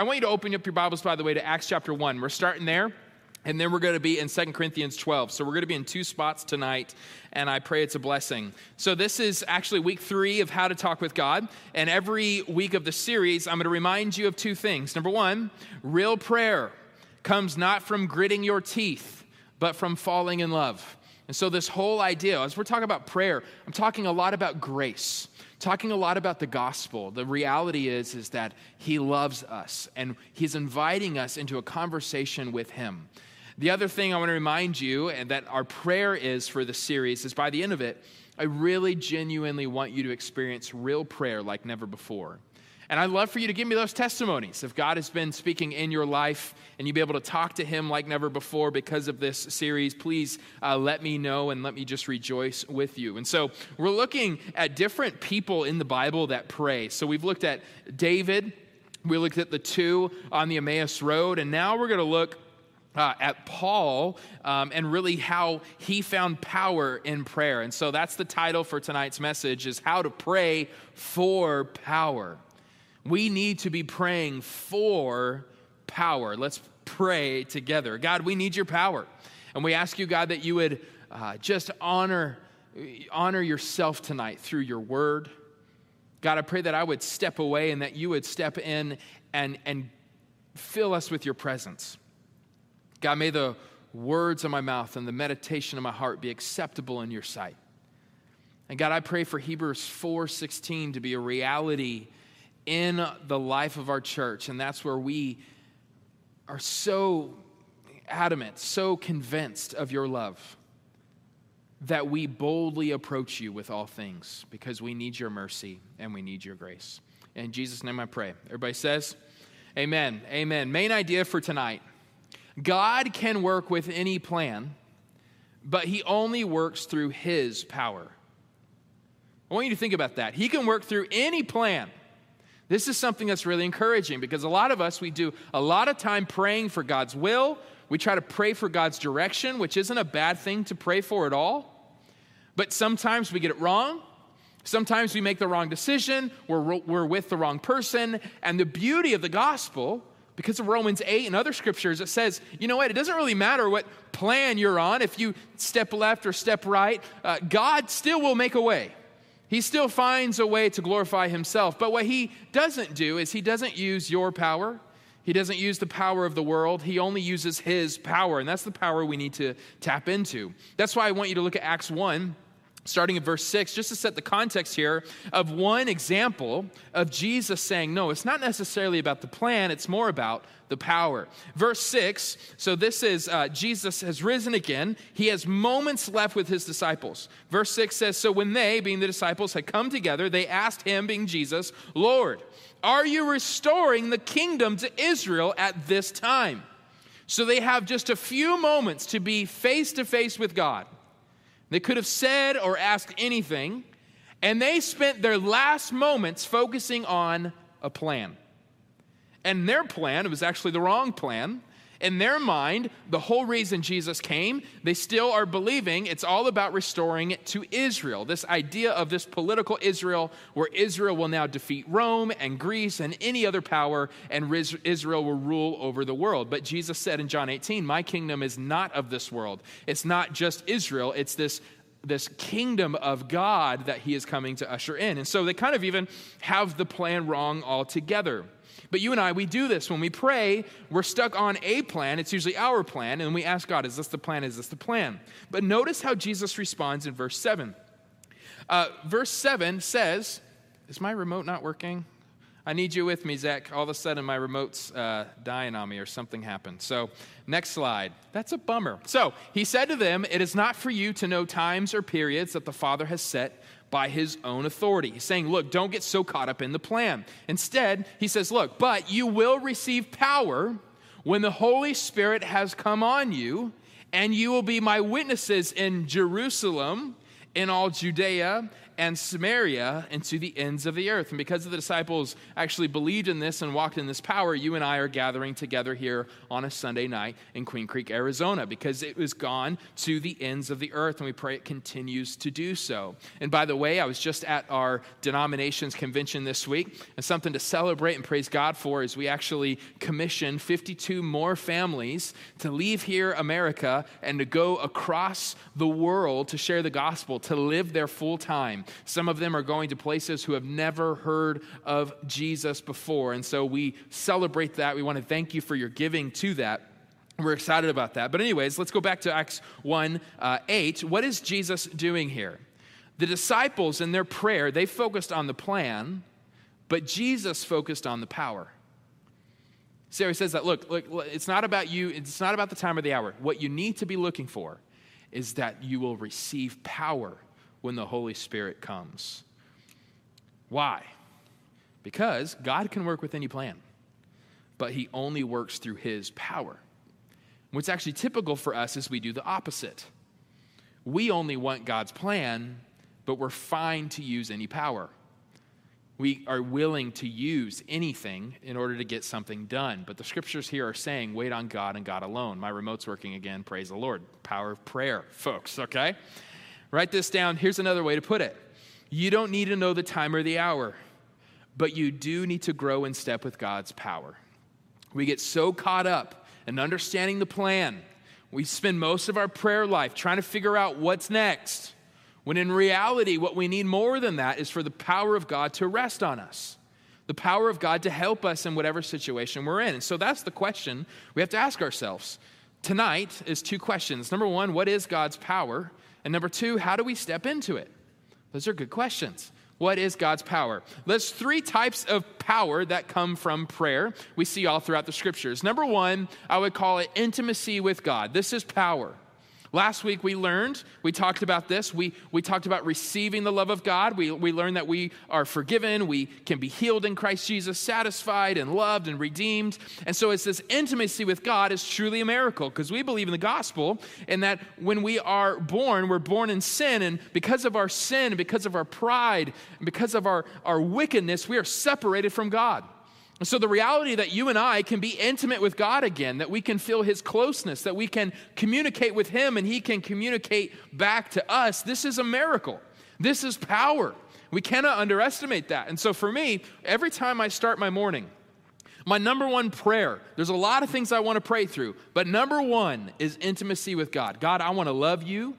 I want you to open up your Bibles, by the way, to Acts chapter 1. We're starting there. And then we're going to be in 2 Corinthians 12. So we're going to be in two spots tonight, and I pray it's a blessing. So this is actually week three of How to Talk with God. And every week of the series, I'm going to remind you of two things. Number one, real prayer comes not from gritting your teeth, but from falling in love. And so, this whole idea, as we're talking about prayer, I'm talking a lot about grace talking a lot about the gospel. The reality is, is that he loves us and he's inviting us into a conversation with him. The other thing I want to remind you, and that our prayer is for the series, is by the end of it, I really genuinely want you to experience real prayer like never before. And I'd love for you to give me those testimonies. If God has been speaking in your life and you be able to talk to Him like never before because of this series, please uh, let me know and let me just rejoice with you. And so we're looking at different people in the Bible that pray. So we've looked at David, we looked at the two on the Emmaus Road, and now we're going to look uh, at Paul um, and really how he found power in prayer. And so that's the title for tonight's message is how to pray for power. We need to be praying for power. Let's pray together. God, we need your power. And we ask you, God, that you would uh, just honor, honor yourself tonight through your word. God, I pray that I would step away and that you would step in and, and fill us with your presence. God, may the words of my mouth and the meditation of my heart be acceptable in your sight. And God, I pray for Hebrews 4:16 to be a reality in the life of our church, and that's where we are so adamant, so convinced of your love that we boldly approach you with all things because we need your mercy and we need your grace. In Jesus' name I pray. Everybody says, Amen. Amen. Main idea for tonight God can work with any plan, but he only works through his power. I want you to think about that. He can work through any plan. This is something that's really encouraging because a lot of us, we do a lot of time praying for God's will. We try to pray for God's direction, which isn't a bad thing to pray for at all. But sometimes we get it wrong. Sometimes we make the wrong decision. We're, we're with the wrong person. And the beauty of the gospel because of Romans 8 and other scriptures, it says, you know what, it doesn't really matter what plan you're on, if you step left or step right, uh, God still will make a way. He still finds a way to glorify himself. But what he doesn't do is he doesn't use your power. He doesn't use the power of the world. He only uses his power. And that's the power we need to tap into. That's why I want you to look at Acts 1 starting at verse 6, just to set the context here of one example of Jesus saying, No, it's not necessarily about the plan, it's more about the power. Verse 6, so this is uh, Jesus has risen again. He has moments left with his disciples. Verse 6 says, So when they, being the disciples, had come together, they asked him, being Jesus, Lord, are you restoring the kingdom to Israel at this time? So they have just a few moments to be face to face with God. They could have said or asked anything, and they spent their last moments focusing on a plan. And their plan, was actually the wrong plan. In their mind, the whole reason Jesus came, they still are believing it's all about restoring it to Israel. This idea of this political Israel, where Israel will now defeat Rome and Greece and any other power, and Israel will rule over the world. But Jesus said in John 18, My kingdom is not of this world. It's not just Israel, it's this this kingdom of God that he is coming to usher in. And so they kind of even have the plan wrong altogether. But you and I, we do this. When we pray, we're stuck on a plan. It's usually our plan. And we ask God, is this the plan? Is this the plan? But notice how Jesus responds in verse 7. Uh, verse 7 says, Is my remote not working? I need you with me, Zach. All of a sudden, my remote's uh, dying on me or something happened. So, next slide. That's a bummer. So, he said to them, It is not for you to know times or periods that the Father has set by his own authority. He's saying, look, don't get so caught up in the plan. Instead, he says, look, but you will receive power when the Holy Spirit has come on you, and you will be my witnesses in Jerusalem, in all Judea and Samaria and to the ends of the earth. And because the disciples actually believed in this and walked in this power, you and I are gathering together here on a Sunday night in Queen Creek, Arizona, because it was gone to the ends of the earth, and we pray it continues to do so. And by the way, I was just at our denominations convention this week, and something to celebrate and praise God for is we actually commissioned 52 more families to leave here, America, and to go across the world to share the gospel, to live there full time. Some of them are going to places who have never heard of Jesus before. And so we celebrate that. We want to thank you for your giving to that. We're excited about that. But, anyways, let's go back to Acts 1 uh, 8. What is Jesus doing here? The disciples in their prayer, they focused on the plan, but Jesus focused on the power. Sarah says that, look, look, it's not about you, it's not about the time or the hour. What you need to be looking for is that you will receive power when the Holy Spirit comes. Why? Because God can work with any plan, but He only works through His power. What's actually typical for us is we do the opposite. We only want God's plan, but we're fine to use any power. We are willing to use anything in order to get something done. But the scriptures here are saying, wait on God and God alone. My remote's working again. Praise the Lord. Power of prayer, folks, okay? Write this down. Here's another way to put it You don't need to know the time or the hour, but you do need to grow in step with God's power. We get so caught up in understanding the plan, we spend most of our prayer life trying to figure out what's next. When in reality, what we need more than that is for the power of God to rest on us, the power of God to help us in whatever situation we're in. And so that's the question we have to ask ourselves. Tonight is two questions. Number one, what is God's power? And number two, how do we step into it? Those are good questions. What is God's power? There's three types of power that come from prayer. We see all throughout the scriptures. Number one, I would call it intimacy with God. This is power. Last week we learned, we talked about this. We, we talked about receiving the love of God. We, we learned that we are forgiven. We can be healed in Christ Jesus, satisfied and loved and redeemed. And so it's this intimacy with God is truly a miracle because we believe in the gospel and that when we are born, we're born in sin. And because of our sin, because of our pride, because of our, our wickedness, we are separated from God. So, the reality that you and I can be intimate with God again, that we can feel His closeness, that we can communicate with Him and He can communicate back to us, this is a miracle. This is power. We cannot underestimate that. And so, for me, every time I start my morning, my number one prayer, there's a lot of things I want to pray through, but number one is intimacy with God. God, I want to love you,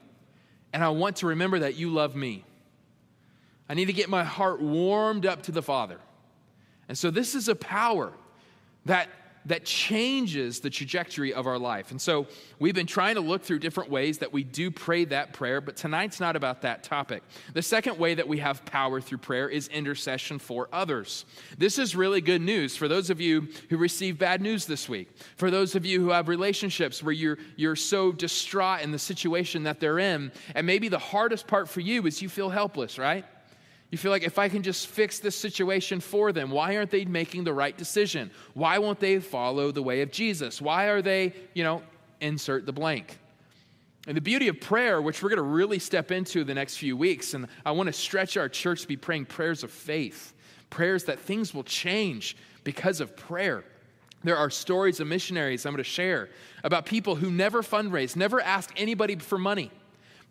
and I want to remember that you love me. I need to get my heart warmed up to the Father. And so this is a power that that changes the trajectory of our life. And so we've been trying to look through different ways that we do pray that prayer, but tonight's not about that topic. The second way that we have power through prayer is intercession for others. This is really good news for those of you who receive bad news this week, for those of you who have relationships where you're, you're so distraught in the situation that they're in, and maybe the hardest part for you is you feel helpless, right? You feel like if I can just fix this situation for them, why aren't they making the right decision? Why won't they follow the way of Jesus? Why are they, you know, insert the blank? And the beauty of prayer, which we're going to really step into the next few weeks, and I want to stretch our church to be praying prayers of faith, prayers that things will change because of prayer. There are stories of missionaries I'm going to share about people who never fundraise, never ask anybody for money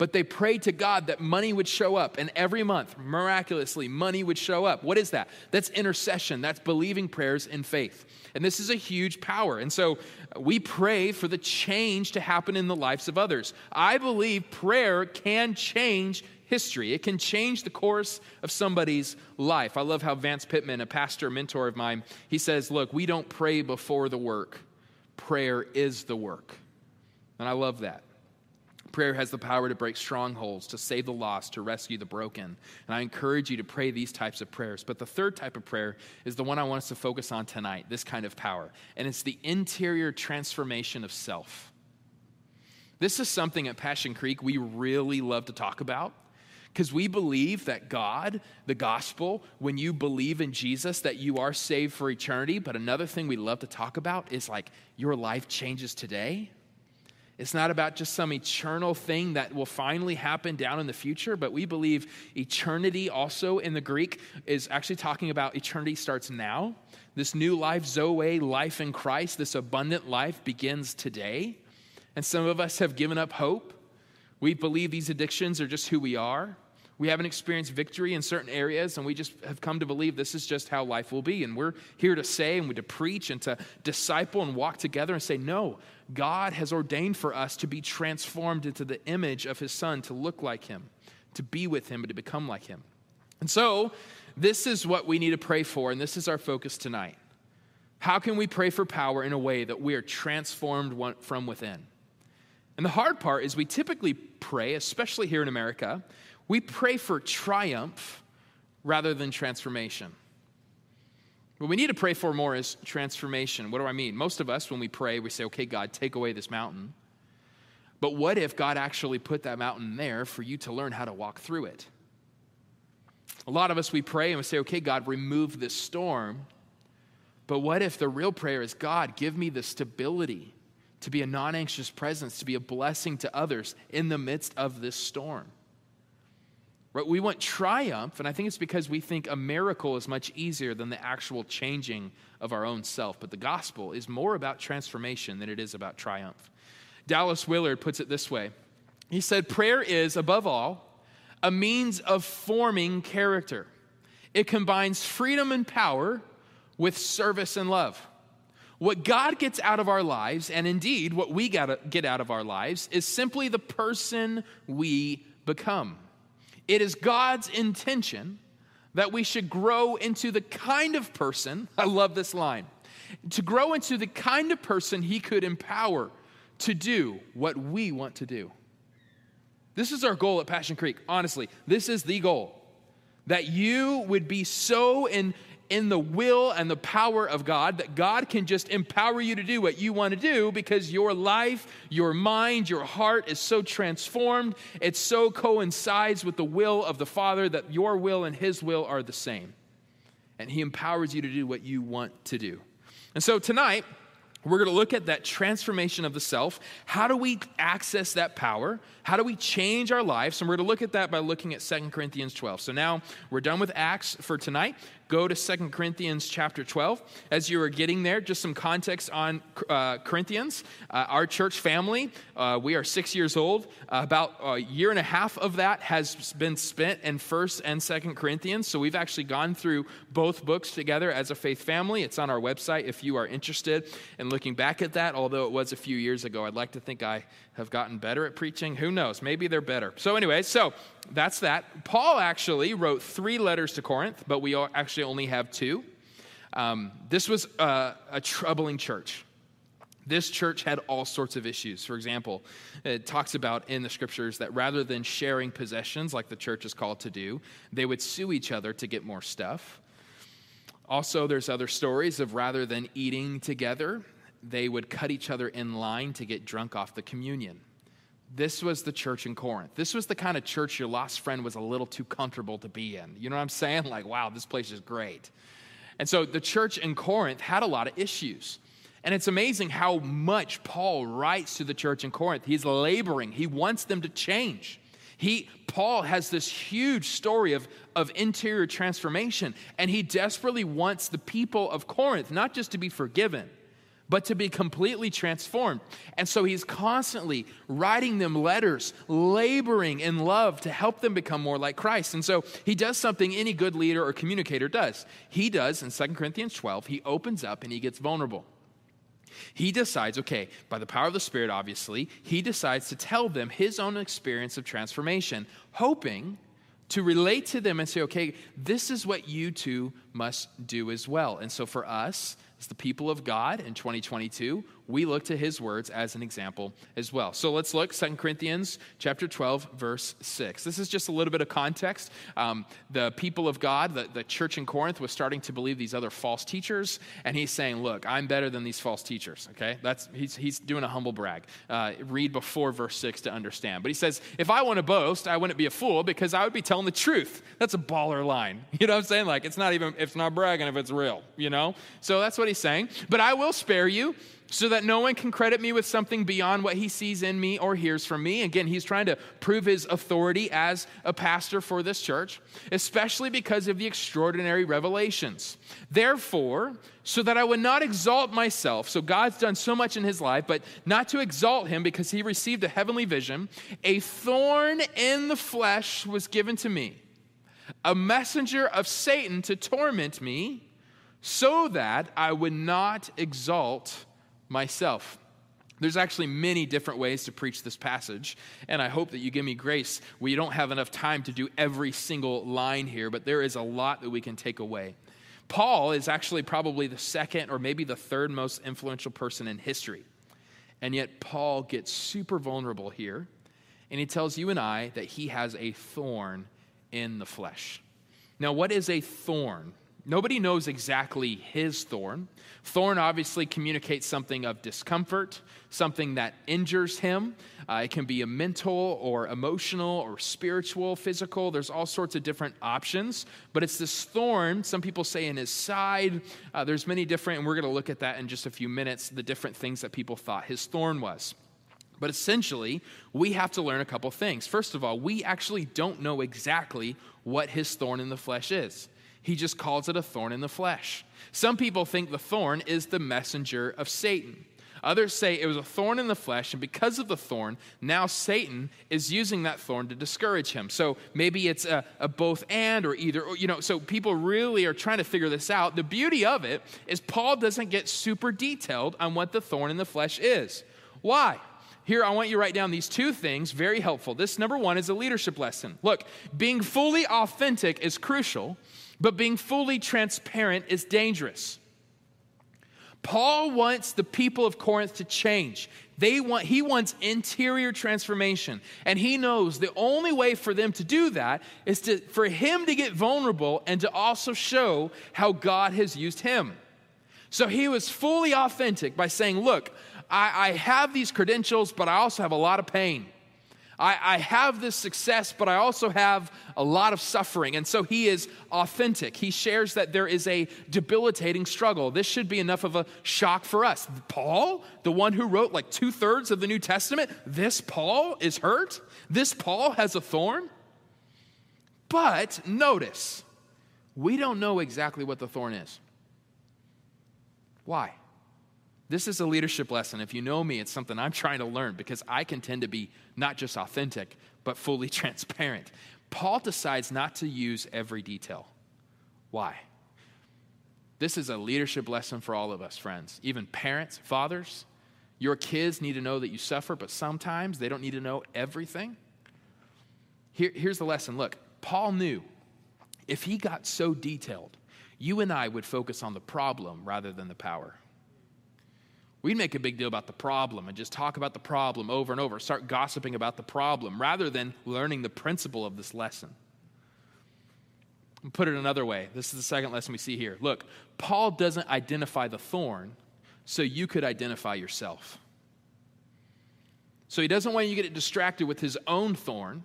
but they prayed to God that money would show up, and every month, miraculously, money would show up. What is that? That's intercession, that's believing prayers in faith. And this is a huge power. And so we pray for the change to happen in the lives of others. I believe prayer can change history. It can change the course of somebody's life. I love how Vance Pitman, a pastor mentor of mine, he says, "Look, we don't pray before the work. Prayer is the work." And I love that. Prayer has the power to break strongholds, to save the lost, to rescue the broken. And I encourage you to pray these types of prayers. But the third type of prayer is the one I want us to focus on tonight this kind of power. And it's the interior transformation of self. This is something at Passion Creek we really love to talk about because we believe that God, the gospel, when you believe in Jesus, that you are saved for eternity. But another thing we love to talk about is like your life changes today It's not about just some eternal thing that will finally happen down in the future, but we believe eternity also in the Greek is actually talking about eternity starts now. This new life, Zoe, life in Christ, this abundant life begins today. And some of us have given up hope. We believe these addictions are just who we are. We haven't experienced victory in certain areas, and we just have come to believe this is just how life will be. And we're here to say and to preach and to disciple and walk together and say, no, God has ordained for us to be transformed into the image of his son, to look like him, to be with him, and to become like him. And so, this is what we need to pray for, and this is our focus tonight. How can we pray for power in a way that we are transformed from within? And the hard part is we typically pray, especially here in America, we pray for triumph rather than transformation. What we need to pray for more is transformation. What do I mean? Most of us, when we pray, we say, okay, God, take away this mountain. But what if God actually put that mountain there for you to learn how to walk through it? A lot of us, we pray and we say, okay, God, remove this storm. But what if the real prayer is, God, give me the stability to be a non anxious presence, to be a blessing to others in the midst of this storm? Right? We want triumph, and I think it's because we think a miracle is much easier than the actual changing of our own self. But the gospel is more about transformation than it is about triumph. Dallas Willard puts it this way He said, Prayer is, above all, a means of forming character. It combines freedom and power with service and love. What God gets out of our lives, and indeed what we get out of our lives, is simply the person we become. It is God's intention that we should grow into the kind of person, I love this line, to grow into the kind of person He could empower to do what we want to do. This is our goal at Passion Creek, honestly. This is the goal. That you would be so in, in the will and the power of God that God can just empower you to do what you want to do because your life, your mind, your heart is so transformed. It so coincides with the will of the Father that your will and His will are the same. And He empowers you to do what you want to do. And so tonight, we're going to look at that transformation of the self. How do we access that power? How do we change our lives? And we're going to look at that by looking at 2 Corinthians 12. So now we're done with Acts for tonight go to Second Corinthians chapter 12. As you are getting there, just some context on uh, Corinthians. Uh, our church family, uh, we are six years old. Uh, about a year and a half of that has been spent in First and Second Corinthians. So we've actually gone through both books together as a faith family. It's on our website if you are interested in looking back at that, although it was a few years ago. I'd like to think I have gotten better at preaching. Who knows? Maybe they're better. So, anyway, so that's that. Paul actually wrote three letters to Corinth, but we actually only have two. Um, this was a, a troubling church. This church had all sorts of issues. For example, it talks about in the scriptures that rather than sharing possessions like the church is called to do, they would sue each other to get more stuff. Also, there's other stories of rather than eating together, they would cut each other in line to get drunk off the communion. This was the church in Corinth. This was the kind of church your lost friend was a little too comfortable to be in. You know what I'm saying? Like, wow, this place is great. And so the church in Corinth had a lot of issues. And it's amazing how much Paul writes to the church in Corinth. He's laboring, he wants them to change. He, Paul has this huge story of, of interior transformation, and he desperately wants the people of Corinth not just to be forgiven, but to be completely transformed. And so he's constantly writing them letters, laboring in love to help them become more like Christ. And so he does something any good leader or communicator does. He does in 2 Corinthians 12, he opens up and he gets vulnerable. He decides, okay, by the power of the Spirit, obviously, he decides to tell them his own experience of transformation, hoping to relate to them and say, okay, this is what you too must do as well. And so for us, as the people of God in 2022, we look to his words as an example as well. So let's look 2 Corinthians chapter 12, verse 6. This is just a little bit of context. Um, the people of God, the, the church in Corinth, was starting to believe these other false teachers, and he's saying, Look, I'm better than these false teachers. Okay? That's he's he's doing a humble brag. Uh, read before verse 6 to understand. But he says, if I want to boast, I wouldn't be a fool because I would be telling the truth. That's a baller line. You know what I'm saying? Like it's not even it's not bragging if it's real, you know? So that's what he's saying. But I will spare you so that no one can credit me with something beyond what he sees in me or hears from me. Again, he's trying to prove his authority as a pastor for this church, especially because of the extraordinary revelations. Therefore, so that I would not exalt myself, so God's done so much in his life, but not to exalt him because he received a heavenly vision, a thorn in the flesh was given to me, a messenger of Satan to torment me, so that I would not exalt myself. There's actually many different ways to preach this passage, and I hope that you give me grace. We don't have enough time to do every single line here, but there is a lot that we can take away. Paul is actually probably the second or maybe the third most influential person in history. And yet, Paul gets super vulnerable here, and he tells you and I that he has a thorn in the flesh. Now, what is a thorn? Nobody knows exactly his thorn. Thorn obviously communicates something of discomfort, something that injures him. Uh, it can be a mental or emotional or spiritual, physical. There's all sorts of different options, but it's this thorn. Some people say in his side. Uh, there's many different, and we're going to look at that in just a few minutes, the different things that people thought his thorn was. But essentially, we have to learn a couple things. First of all, we actually don't know exactly what his thorn in the flesh is. He just calls it a thorn in the flesh. Some people think the thorn is the messenger of Satan. Others say it was a thorn in the flesh, and because of the thorn, now Satan is using that thorn to discourage him. So maybe it's a, a, both and or either, or, you know, so people really are trying to figure this out. The beauty of it is Paul doesn't get super detailed on what the thorn in the flesh is. Why? Here, I want you to write down these two things, very helpful. This number one is a leadership lesson. Look, being fully authentic is crucial but being fully transparent is dangerous. Paul wants the people of Corinth to change. They want, he wants interior transformation. And he knows the only way for them to do that is to, for him to get vulnerable and to also show how God has used him. So he was fully authentic by saying, Look, I, I have these credentials, but I also have a lot of pain. I, I have this success, but I also have a lot of suffering. And so he is authentic. He shares that there is a debilitating struggle. This should be enough of a shock for us. Paul, the one who wrote like two thirds of the New Testament, this Paul is hurt? This Paul has a thorn? But notice, we don't know exactly what the thorn is. Why? This is a leadership lesson. If you know me, it's something I'm trying to learn because I can tend to be not just authentic, but fully transparent. Paul decides not to use every detail. Why? This is a leadership lesson for all of us, friends. Even parents, fathers, your kids need to know that you suffer, but sometimes they don't need to know everything. Here, here's the lesson look, Paul knew if he got so detailed, you and I would focus on the problem rather than the power. We'd make a big deal about the problem and just talk about the problem over and over, start gossiping about the problem rather than learning the principle of this lesson. Put it another way. This is the second lesson we see here. Look, Paul doesn't identify the thorn so you could identify yourself. So he doesn't want you to get distracted with his own thorn,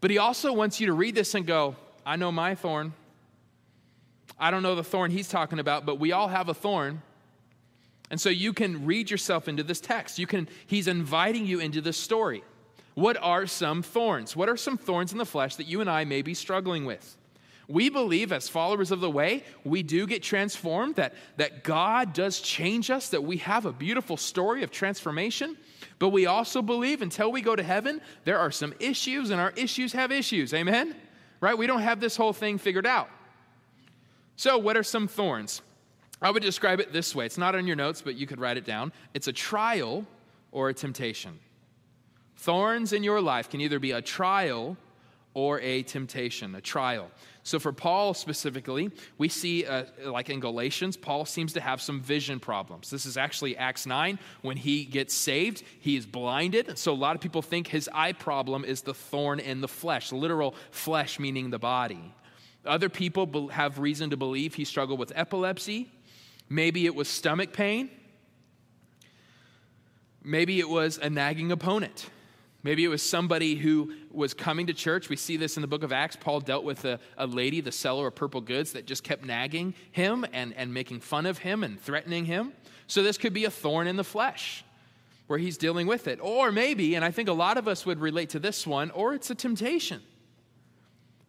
but he also wants you to read this and go, I know my thorn. I don't know the thorn he's talking about, but we all have a thorn. And so you can read yourself into this text. You can he's inviting you into this story. What are some thorns? What are some thorns in the flesh that you and I may be struggling with? We believe as followers of the way, we do get transformed, that, that God does change us, that we have a beautiful story of transformation. But we also believe until we go to heaven, there are some issues, and our issues have issues. Amen? Right? We don't have this whole thing figured out. So, what are some thorns? I would describe it this way it's not on your notes, but you could write it down. It's a trial or a temptation. Thorns in your life can either be a trial or a temptation, a trial. So, for Paul specifically, we see, uh, like in Galatians, Paul seems to have some vision problems. This is actually Acts 9. When he gets saved, he is blinded. So, a lot of people think his eye problem is the thorn in the flesh, literal flesh meaning the body. Other people have reason to believe he struggled with epilepsy Maybe it was stomach pain. Maybe it was a nagging opponent. Maybe it was somebody who was coming to church. We see this in the book of Acts. Paul dealt with a, a, lady, the seller of purple goods, that just kept nagging him and, and making fun of him and threatening him. So this could be a thorn in the flesh where he's dealing with it. Or maybe, and I think a lot of us would relate to this one, or it's a temptation.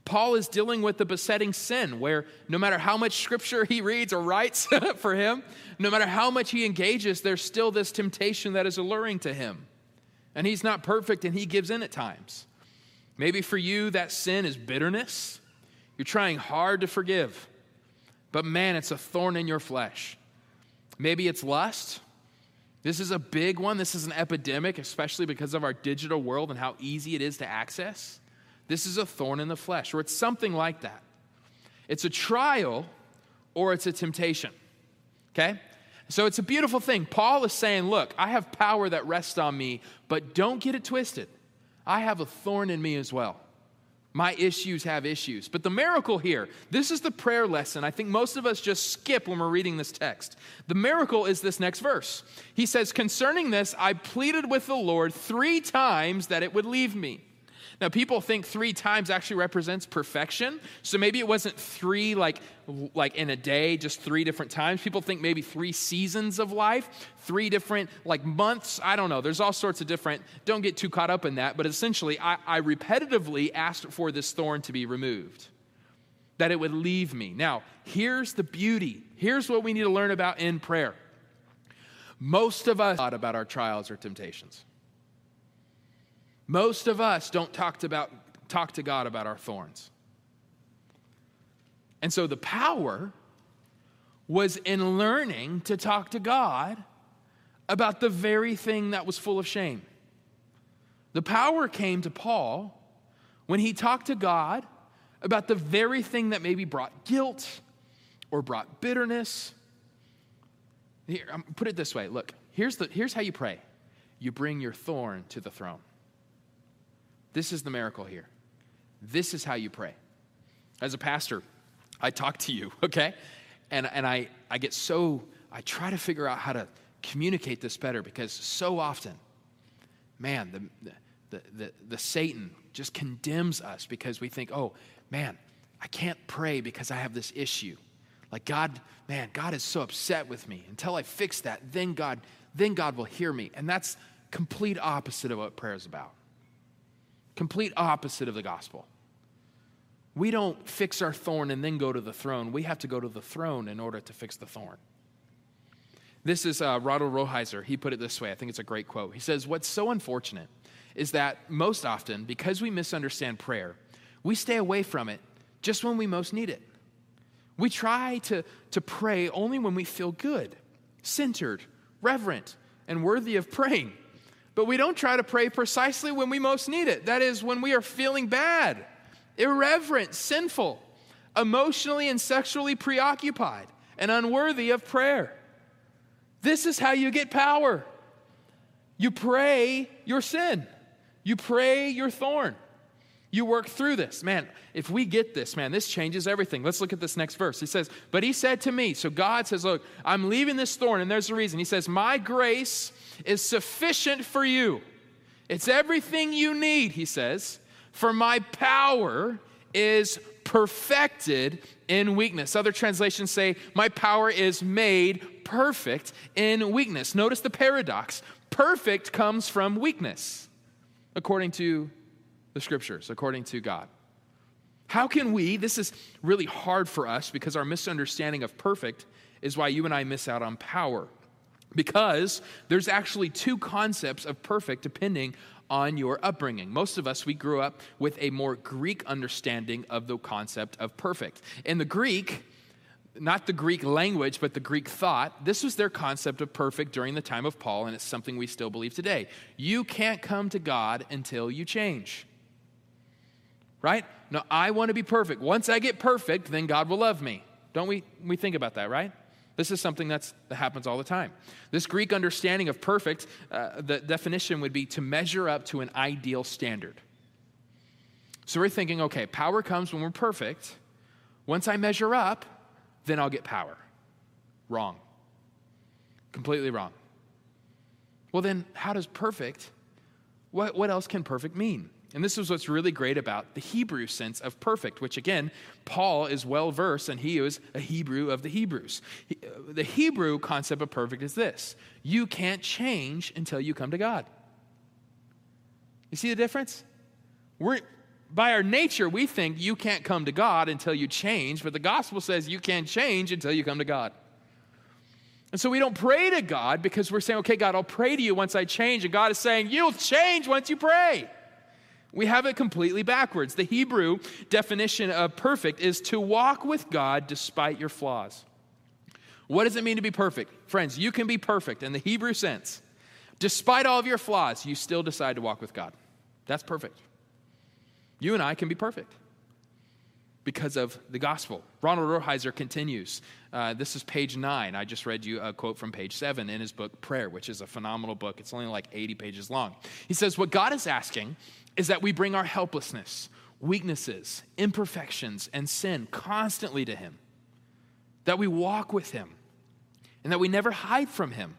Paul is dealing with the besetting sin where no matter how much scripture he reads or writes for him, no matter how much he engages, there's still this temptation that is alluring to him. And he's not perfect and he gives in at times. Maybe for you, that sin is bitterness. You're trying hard to forgive, but man, it's a thorn in your flesh. Maybe it's lust. This is a big one. This is an epidemic, especially because of our digital world and how easy it is to access. This is a thorn in the flesh, or it's something like that. It's a trial or it's a temptation. Okay? So it's a beautiful thing. Paul is saying, Look, I have power that rests on me, but don't get it twisted. I have a thorn in me as well. My issues have issues. But the miracle here, this is the prayer lesson I think most of us just skip when we're reading this text. The miracle is this next verse. He says, Concerning this, I pleaded with the Lord three times that it would leave me. Now, people think three times actually represents perfection. So maybe it wasn't three like, like in a day, just three different times. People think maybe three seasons of life, three different like months. I don't know. There's all sorts of different, don't get too caught up in that. But essentially, I, I repetitively asked for this thorn to be removed, that it would leave me. Now, here's the beauty. Here's what we need to learn about in prayer. Most of us thought about our trials or temptations. Most of us don't talk to, about, talk to God about our thorns. And so the power was in learning to talk to God about the very thing that was full of shame. The power came to Paul when he talked to God about the very thing that maybe brought guilt or brought bitterness. Here, put it this way look, here's, the, here's how you pray you bring your thorn to the throne. This is the miracle here. This is how you pray. As a pastor, I talk to you, okay? And, and I, I get so, I try to figure out how to communicate this better because so often, man, the, the, the, the Satan just condemns us because we think, oh, man, I can't pray because I have this issue. Like God, man, God is so upset with me. Until I fix that, then God, then God will hear me. And that's complete opposite of what prayer is about. Complete opposite of the gospel. We don't fix our thorn and then go to the throne. We have to go to the throne in order to fix the thorn. This is uh, Ronald Rolheiser. He put it this way. I think it's a great quote. He says, What's so unfortunate is that most often, because we misunderstand prayer, we stay away from it just when we most need it. We try to, to pray only when we feel good, centered, reverent, and worthy of praying. But we don't try to pray precisely when we most need it. That is, when we are feeling bad, irreverent, sinful, emotionally and sexually preoccupied, and unworthy of prayer. This is how you get power. You pray your sin, you pray your thorn. You work through this. Man, if we get this, man, this changes everything. Let's look at this next verse. He says, But he said to me, so God says, Look, I'm leaving this thorn, and there's a reason. He says, My grace is sufficient for you. It's everything you need, he says, for my power is perfected in weakness. Other translations say, My power is made perfect in weakness. Notice the paradox perfect comes from weakness, according to the scriptures, according to God. How can we, this is really hard for us because our misunderstanding of perfect is why you and I miss out on power. Because there's actually two concepts of perfect depending on your upbringing. Most of us, we grew up with a more Greek understanding of the concept of perfect. In the Greek, not the Greek language, but the Greek thought, this was their concept of perfect during the time of Paul, and it's something we still believe today. You can't come to God until you change. Right? No, I want to be perfect. Once I get perfect, then God will love me. Don't we, we think about that, right? This is something that's, that happens all the time. This Greek understanding of perfect, uh, the definition would be to measure up to an ideal standard. So we're thinking, okay, power comes when we're perfect. Once I measure up, then I'll get power. Wrong. Completely wrong. Well, then, how does perfect What, what else can perfect mean? And this is what's really great about the Hebrew sense of perfect, which again, Paul is well versed and he is a Hebrew of the Hebrews. Uh, the Hebrew concept of perfect is this you can't change until you come to God. You see the difference? We're, by our nature, we think you can't come to God until you change, but the gospel says you can't change until you come to God. And so we don't pray to God because we're saying, okay, God, I'll pray to you once I change. And God is saying, you'll change once you pray. We have it completely backwards. The Hebrew definition of perfect is to walk with God despite your flaws. What does it mean to be perfect? Friends, you can be perfect in the Hebrew sense. Despite all of your flaws, you still decide to walk with God. That's perfect. You and I can be perfect because of the gospel. Ronald Rolheiser continues. Uh, this is page nine. I just read you a quote from page seven in his book, Prayer, which is a phenomenal book. It's only like 80 pages long. He says, What God is asking is that we bring our helplessness, weaknesses, imperfections, and sin constantly to Him, that we walk with Him, and that we never hide from Him.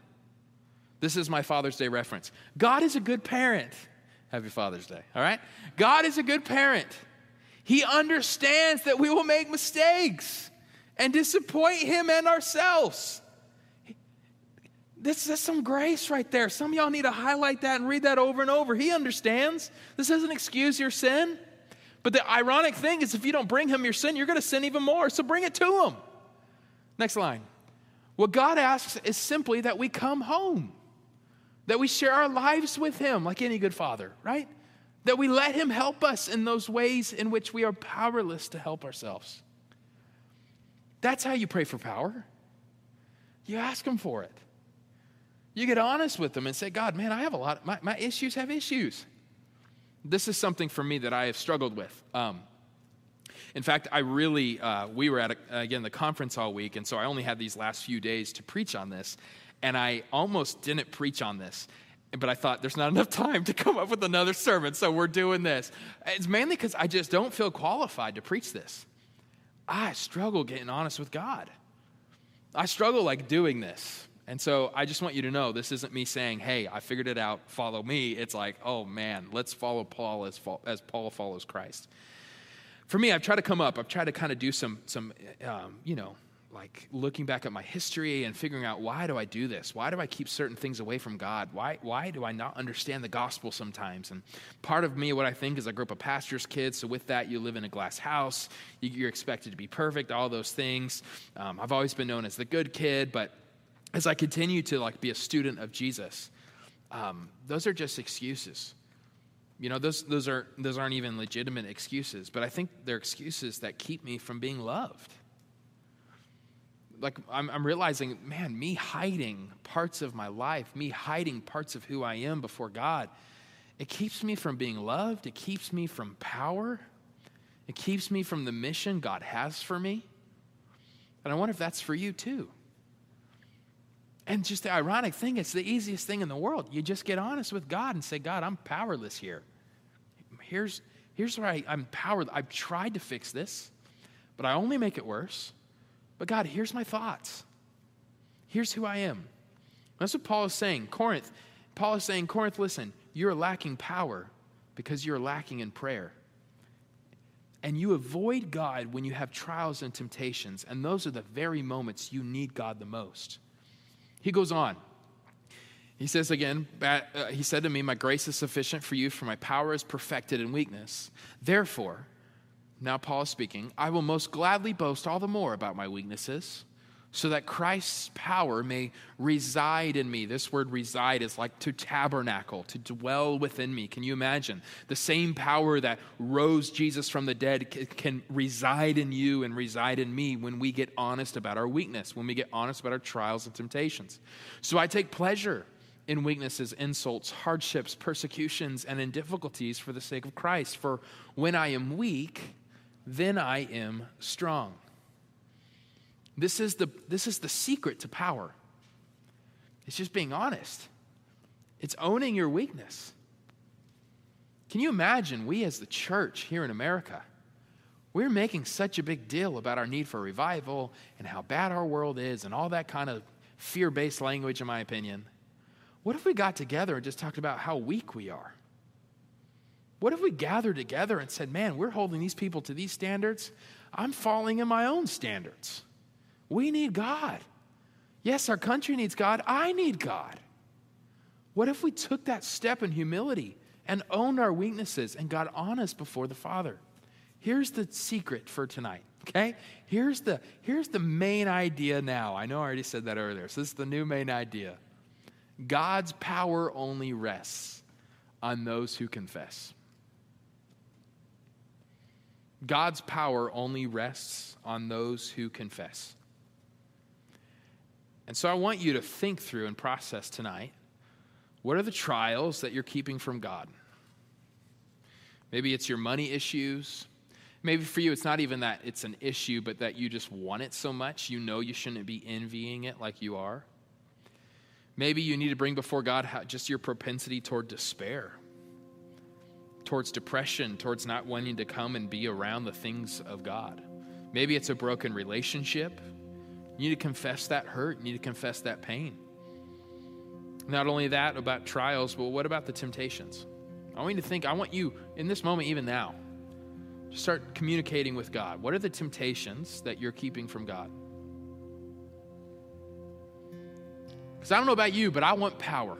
This is my Father's Day reference. God is a good parent. Happy Father's Day, all right? God is a good parent. He understands that we will make mistakes and disappoint Him and ourselves. This is some grace right there. Some of y'all need to highlight that and read that over and over. He understands. This doesn't excuse your sin. But the ironic thing is, if you don't bring him your sin, you're going to sin even more. So bring it to him. Next line. What God asks is simply that we come home, that we share our lives with him like any good father, right? That we let him help us in those ways in which we are powerless to help ourselves. That's how you pray for power. You ask him for it. You get honest with them and say, God, man, I have a lot, my, my issues have issues. This is something for me that I have struggled with. Um, in fact, I really, uh, we were at, a, again, the conference all week, and so I only had these last few days to preach on this, and I almost didn't preach on this. But I thought there's not enough time to come up with another sermon, so we're doing this. It's mainly because I just don't feel qualified to preach this. I struggle getting honest with God. I struggle like doing this. And so I just want you to know this isn't me saying, hey, I figured it out, follow me. It's like, oh man, let's follow Paul as, as Paul follows Christ. For me, I've tried to come up, I've tried to kind of do some, some um, you know, like looking back at my history and figuring out why do I do this? Why do I keep certain things away from God? Why, why do I not understand the gospel sometimes? And part of me, what I think is I grew up a pastor's kid, so with that, you live in a glass house, you're expected to be perfect, all those things. Um, I've always been known as the good kid, but as I continue to like be a student of Jesus, um, those are just excuses. You know, those, those, are, those aren't even legitimate excuses, but I think they're excuses that keep me from being loved. Like, I'm, I'm realizing, man, me hiding parts of my life, me hiding parts of who I am before God, it keeps me from being loved. It keeps me from power. It keeps me from the mission God has for me. And I wonder if that's for you too. And just the ironic thing, it's the easiest thing in the world. You just get honest with God and say, God, I'm powerless here. Here's, here's where I, I'm powerless. I've tried to fix this, but I only make it worse. But God, here's my thoughts. Here's who I am. That's what Paul is saying. Corinth, Paul is saying, Corinth, listen, you're lacking power because you're lacking in prayer. And you avoid God when you have trials and temptations. And those are the very moments you need God the most. He goes on. He says again, uh, he said to me, My grace is sufficient for you, for my power is perfected in weakness. Therefore, now Paul is speaking, I will most gladly boast all the more about my weaknesses so that Christ's power may reside in me. This word reside is like to tabernacle, to dwell within me. Can you imagine? The same power that rose Jesus from the dead can reside in you and reside in me when we get honest about our weakness, when we get honest about our trials and temptations. So I take pleasure in weaknesses, insults, hardships, persecutions, and in difficulties for the sake of Christ. For when I am weak, then I am strong. This is the, this is the secret to power. It's just being honest, it's owning your weakness. Can you imagine we as the church here in America? We're making such a big deal about our need for revival and how bad our world is and all that kind of fear based language, in my opinion. What if we got together and just talked about how weak we are? What if we gathered together and said, man, we're holding these people to these standards? I'm falling in my own standards. We need God. Yes, our country needs God. I need God. What if we took that step in humility and owned our weaknesses and got honest before the Father? Here's the secret for tonight, okay? Here's the, here's the main idea now. I know I already said that earlier, so this is the new main idea. God's power only rests on those who confess. God's power only rests on those who confess. And so I want you to think through and process tonight what are the trials that you're keeping from God? Maybe it's your money issues. Maybe for you, it's not even that it's an issue, but that you just want it so much, you know you shouldn't be envying it like you are. Maybe you need to bring before God just your propensity toward despair, towards depression, towards not wanting to come and be around the things of God. Maybe it's a broken relationship. You need to confess that hurt. You need to confess that pain. Not only that about trials, but what about the temptations? I want you to think, I want you in this moment, even now, to start communicating with God. What are the temptations that you're keeping from God? Because I don't know about you, but I want power.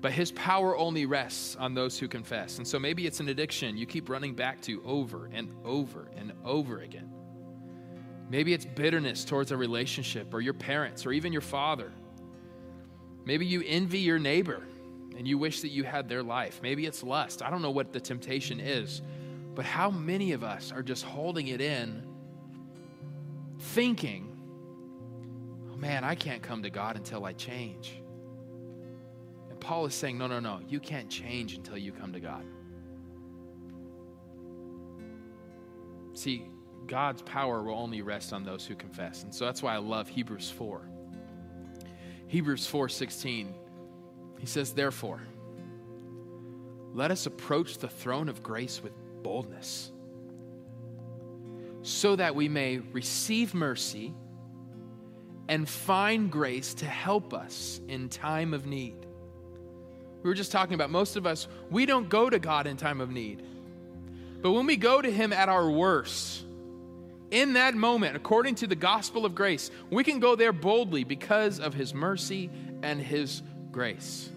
But his power only rests on those who confess. And so maybe it's an addiction you keep running back to over and over and over again. Maybe it's bitterness towards a relationship or your parents or even your father. Maybe you envy your neighbor and you wish that you had their life. Maybe it's lust. I don't know what the temptation is, but how many of us are just holding it in, thinking, oh man, I can't come to God until I change. And Paul is saying, no, no, no, you can't change until you come to God. See, God's power will only rest on those who confess. And so that's why I love Hebrews 4. Hebrews 4:16. He says, "Therefore, let us approach the throne of grace with boldness, so that we may receive mercy and find grace to help us in time of need." We were just talking about most of us, we don't go to God in time of need. But when we go to him at our worst, in that moment, according to the gospel of grace, we can go there boldly because of his mercy and his grace.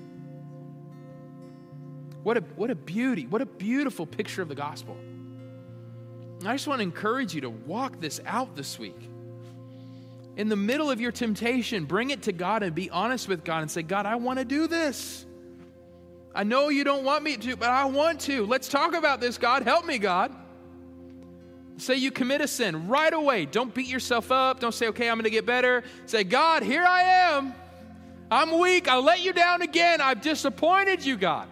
What a, what a beauty, what a beautiful picture of the gospel. I just want to encourage you to walk this out this week. In the middle of your temptation, bring it to God and be honest with God and say, God, I want to do this. I know you don't want me to, but I want to. Let's talk about this, God. Help me, God. Say you commit a sin right away. Don't beat yourself up. Don't say, okay, I'm going to get better. Say, God, here I am. I'm weak. I'll let you down again. I've disappointed you, God.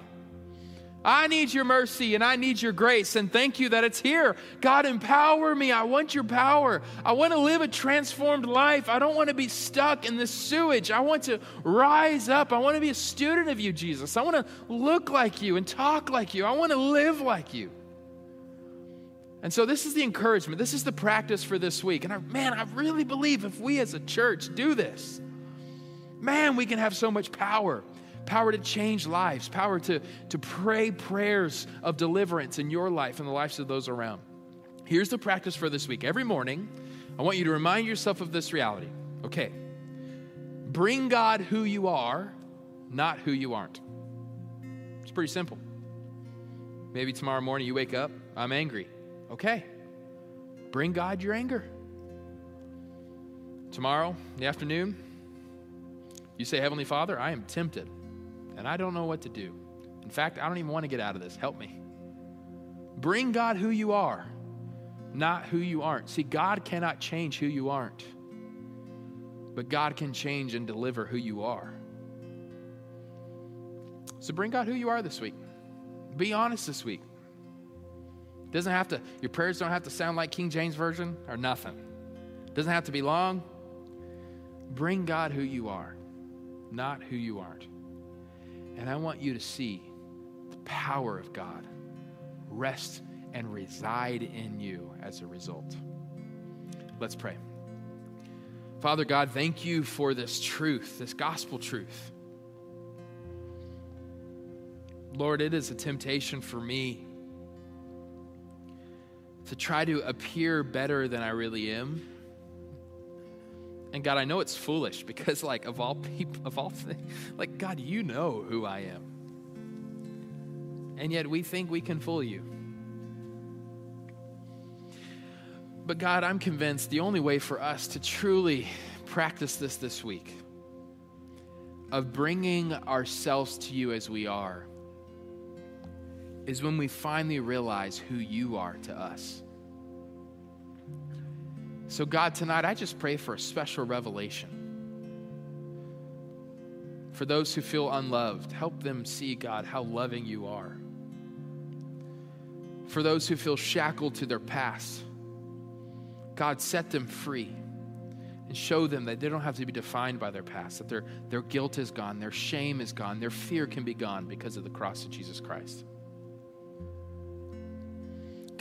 I need your mercy and I need your grace. And thank you that it's here. God, empower me. I want your power. I want to live a transformed life. I don't want to be stuck in this sewage. I want to rise up. I want to be a student of you, Jesus. I want to look like you and talk like you. I want to live like you. And so this is the encouragement. This is the practice for this week. And I, man, I really believe if we as a church do this, man, we can have so much power. Power to change lives, power to, to pray prayers of deliverance in your life and the lives of those around. Here's the practice for this week. Every morning, I want you to remind yourself of this reality. Okay, bring God who you are, not who you aren't. It's pretty simple. Maybe tomorrow morning you wake up, I'm angry. Okay, bring God your anger. Tomorrow, in the afternoon, you say, Heavenly Father, I am tempted and I don't know what to do. In fact, I don't even want to get out of this. Help me. Bring God who you are, not who you aren't. See, God cannot change who you aren't, but God can change and deliver who you are. So bring God who you are this week. Be honest this week. Doesn't have to, your prayers don't have to sound like King James Version or nothing. Doesn't have to be long. Bring God who you are, not who you aren't. And I want you to see the power of God rest and reside in you as a result. Let's pray. Father God, thank you for this truth, this gospel truth. Lord, it is a temptation for me to try to appear better than I really am. And God, I know it's foolish because, like, of all people, of all things, like, God, you know who I am. And yet we think we can fool you. But God, I'm convinced the only way for us to truly practice this this week of bringing ourselves to you as we are is when we finally realize who you are to us. So, God, tonight I just pray for a special revelation. For those who feel unloved, help them see, God, how loving you are. For those who feel shackled to their past, God, set them free and show them that they don't have to be defined by their past, that their, their guilt is gone, their shame is gone, their fear can be gone because of the cross of Jesus Christ.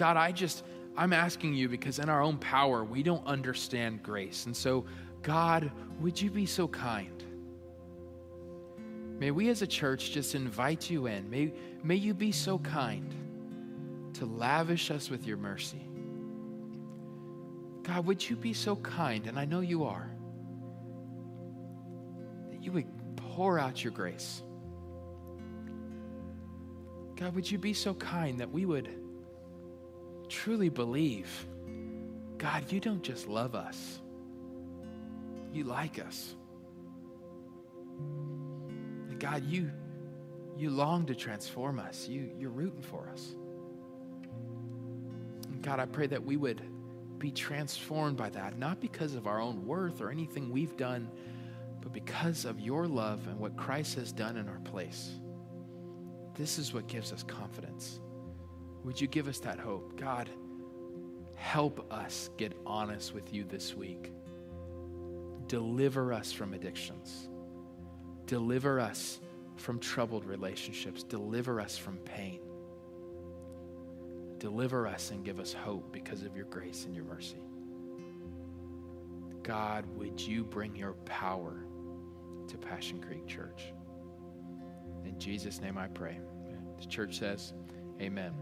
God, I just, I'm asking you because in our own power, we don't understand grace. And so, God, would you be so kind? May we as a church just invite you in. May, may you be so kind to lavish us with your mercy. God, would you be so kind, and I know you are, that you would pour out your grace. God, would you be so kind that we would truly believe God, you don't just love us, you like us. God, you, you long to transform us, you, you're rooting for us. God, I pray that we would be transformed by that, not because of our own worth or anything we've done, but because of your love and what Christ has done in our place. This is what gives us confidence. Would you give us that hope? God, help us get honest with you this week. Deliver us from addictions. Deliver us from troubled relationships. Deliver us from pain. Deliver us and give us hope because of your grace and your mercy. God, would you bring your power to Passion Creek Church? In Jesus' name I pray. The church says, Amen.